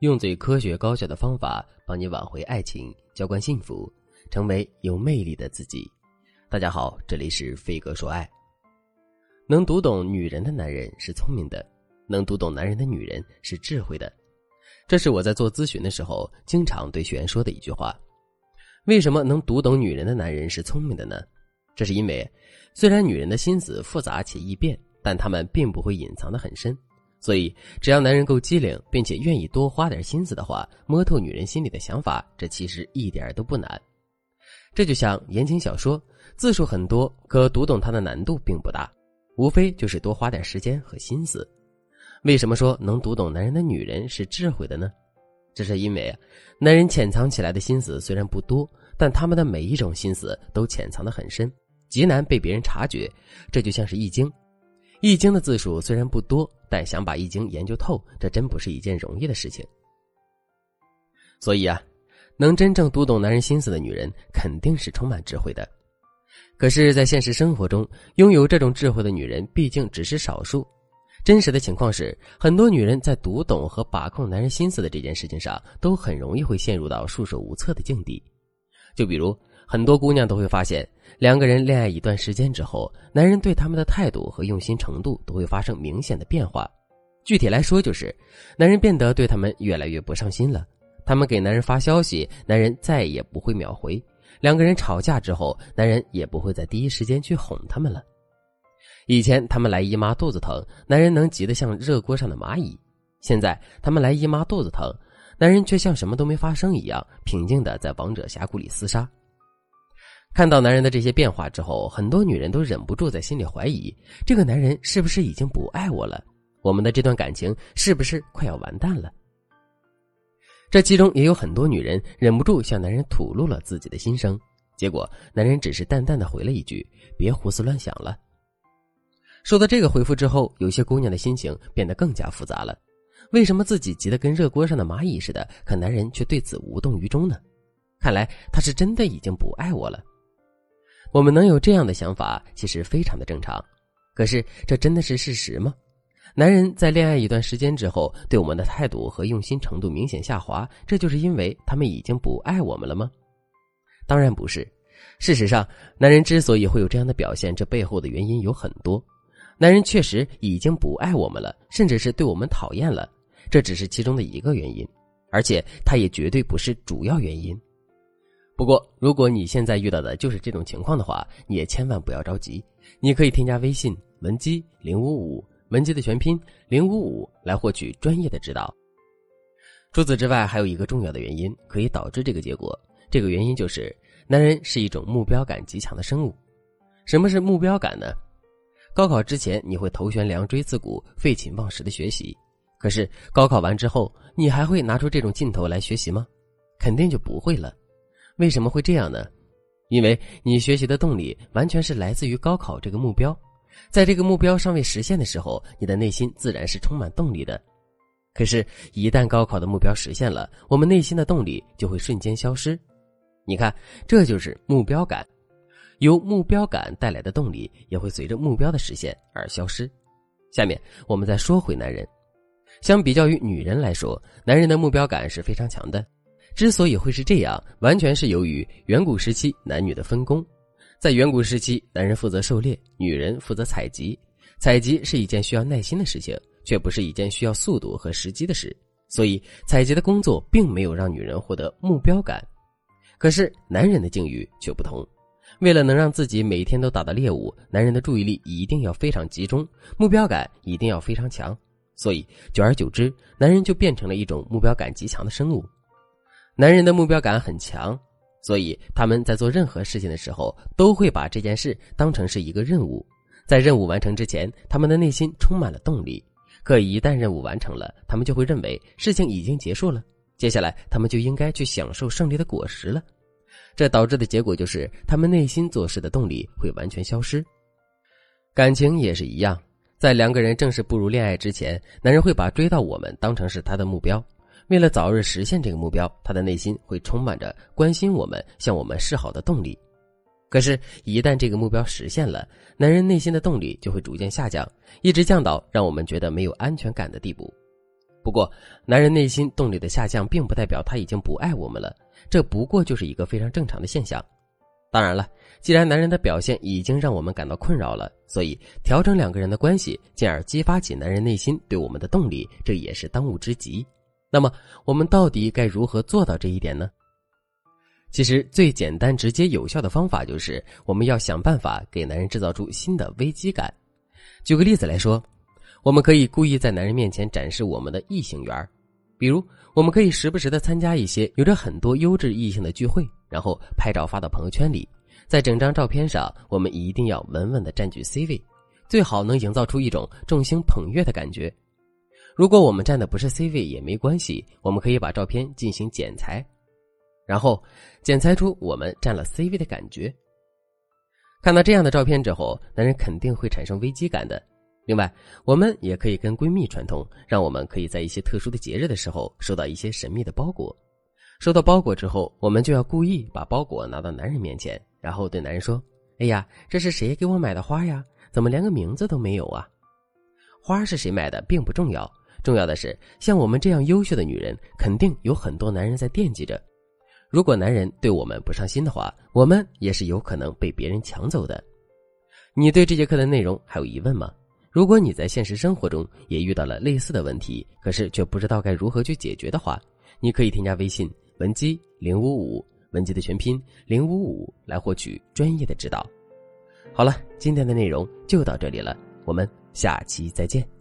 用最科学高效的方法帮你挽回爱情，浇灌幸福，成为有魅力的自己。大家好，这里是飞哥说爱。能读懂女人的男人是聪明的，能读懂男人的女人是智慧的。这是我在做咨询的时候经常对学员说的一句话。为什么能读懂女人的男人是聪明的呢？这是因为，虽然女人的心思复杂且易变，但她们并不会隐藏的很深。所以，只要男人够机灵，并且愿意多花点心思的话，摸透女人心里的想法，这其实一点都不难。这就像言情小说，字数很多，可读懂它的难度并不大，无非就是多花点时间和心思。为什么说能读懂男人的女人是智慧的呢？这是因为，男人潜藏起来的心思虽然不多，但他们的每一种心思都潜藏的很深，极难被别人察觉。这就像是《易经》，《易经》的字数虽然不多。但想把易经研究透，这真不是一件容易的事情。所以啊，能真正读懂男人心思的女人，肯定是充满智慧的。可是，在现实生活中，拥有这种智慧的女人毕竟只是少数。真实的情况是，很多女人在读懂和把控男人心思的这件事情上，都很容易会陷入到束手无策的境地。就比如，很多姑娘都会发现。两个人恋爱一段时间之后，男人对他们的态度和用心程度都会发生明显的变化。具体来说，就是男人变得对他们越来越不上心了。他们给男人发消息，男人再也不会秒回。两个人吵架之后，男人也不会在第一时间去哄他们了。以前他们来姨妈肚子疼，男人能急得像热锅上的蚂蚁；现在他们来姨妈肚子疼，男人却像什么都没发生一样，平静的在王者峡谷里厮杀。看到男人的这些变化之后，很多女人都忍不住在心里怀疑：这个男人是不是已经不爱我了？我们的这段感情是不是快要完蛋了？这其中也有很多女人忍不住向男人吐露了自己的心声，结果男人只是淡淡的回了一句：“别胡思乱想了。”收到这个回复之后，有些姑娘的心情变得更加复杂了。为什么自己急得跟热锅上的蚂蚁似的，可男人却对此无动于衷呢？看来他是真的已经不爱我了。我们能有这样的想法，其实非常的正常。可是，这真的是事实吗？男人在恋爱一段时间之后，对我们的态度和用心程度明显下滑，这就是因为他们已经不爱我们了吗？当然不是。事实上，男人之所以会有这样的表现，这背后的原因有很多。男人确实已经不爱我们了，甚至是对我们讨厌了，这只是其中的一个原因，而且他也绝对不是主要原因。不过，如果你现在遇到的就是这种情况的话，你也千万不要着急。你可以添加微信文姬零五五，文姬的全拼零五五，来获取专业的指导。除此之外，还有一个重要的原因可以导致这个结果，这个原因就是男人是一种目标感极强的生物。什么是目标感呢？高考之前你会头悬梁锥刺股、废寝忘食的学习，可是高考完之后，你还会拿出这种劲头来学习吗？肯定就不会了。为什么会这样呢？因为你学习的动力完全是来自于高考这个目标，在这个目标尚未实现的时候，你的内心自然是充满动力的。可是，一旦高考的目标实现了，我们内心的动力就会瞬间消失。你看，这就是目标感，由目标感带来的动力也会随着目标的实现而消失。下面我们再说回男人，相比较于女人来说，男人的目标感是非常强的。之所以会是这样，完全是由于远古时期男女的分工。在远古时期，男人负责狩猎，女人负责采集。采集是一件需要耐心的事情，却不是一件需要速度和时机的事。所以，采集的工作并没有让女人获得目标感。可是，男人的境遇却不同。为了能让自己每天都打到猎物，男人的注意力一定要非常集中，目标感一定要非常强。所以，久而久之，男人就变成了一种目标感极强的生物。男人的目标感很强，所以他们在做任何事情的时候，都会把这件事当成是一个任务。在任务完成之前，他们的内心充满了动力。可一旦任务完成了，他们就会认为事情已经结束了，接下来他们就应该去享受胜利的果实了。这导致的结果就是，他们内心做事的动力会完全消失。感情也是一样，在两个人正式步入恋爱之前，男人会把追到我们当成是他的目标。为了早日实现这个目标，他的内心会充满着关心我们、向我们示好的动力。可是，一旦这个目标实现了，男人内心的动力就会逐渐下降，一直降到让我们觉得没有安全感的地步。不过，男人内心动力的下降，并不代表他已经不爱我们了，这不过就是一个非常正常的现象。当然了，既然男人的表现已经让我们感到困扰了，所以调整两个人的关系，进而激发起男人内心对我们的动力，这也是当务之急。那么，我们到底该如何做到这一点呢？其实，最简单、直接、有效的方法就是，我们要想办法给男人制造出新的危机感。举个例子来说，我们可以故意在男人面前展示我们的异性缘比如，我们可以时不时的参加一些有着很多优质异性的聚会，然后拍照发到朋友圈里。在整张照片上，我们一定要稳稳的占据 C 位，最好能营造出一种众星捧月的感觉。如果我们站的不是 C 位也没关系，我们可以把照片进行剪裁。然后剪裁出我们占了 C 位的感觉。看到这样的照片之后，男人肯定会产生危机感的。另外，我们也可以跟闺蜜串通，让我们可以在一些特殊的节日的时候收到一些神秘的包裹。收到包裹之后，我们就要故意把包裹拿到男人面前，然后对男人说：“哎呀，这是谁给我买的花呀？怎么连个名字都没有啊？”花是谁买的并不重要，重要的是像我们这样优秀的女人，肯定有很多男人在惦记着。如果男人对我们不上心的话，我们也是有可能被别人抢走的。你对这节课的内容还有疑问吗？如果你在现实生活中也遇到了类似的问题，可是却不知道该如何去解决的话，你可以添加微信文姬零五五，文姬的全拼零五五，来获取专业的指导。好了，今天的内容就到这里了，我们下期再见。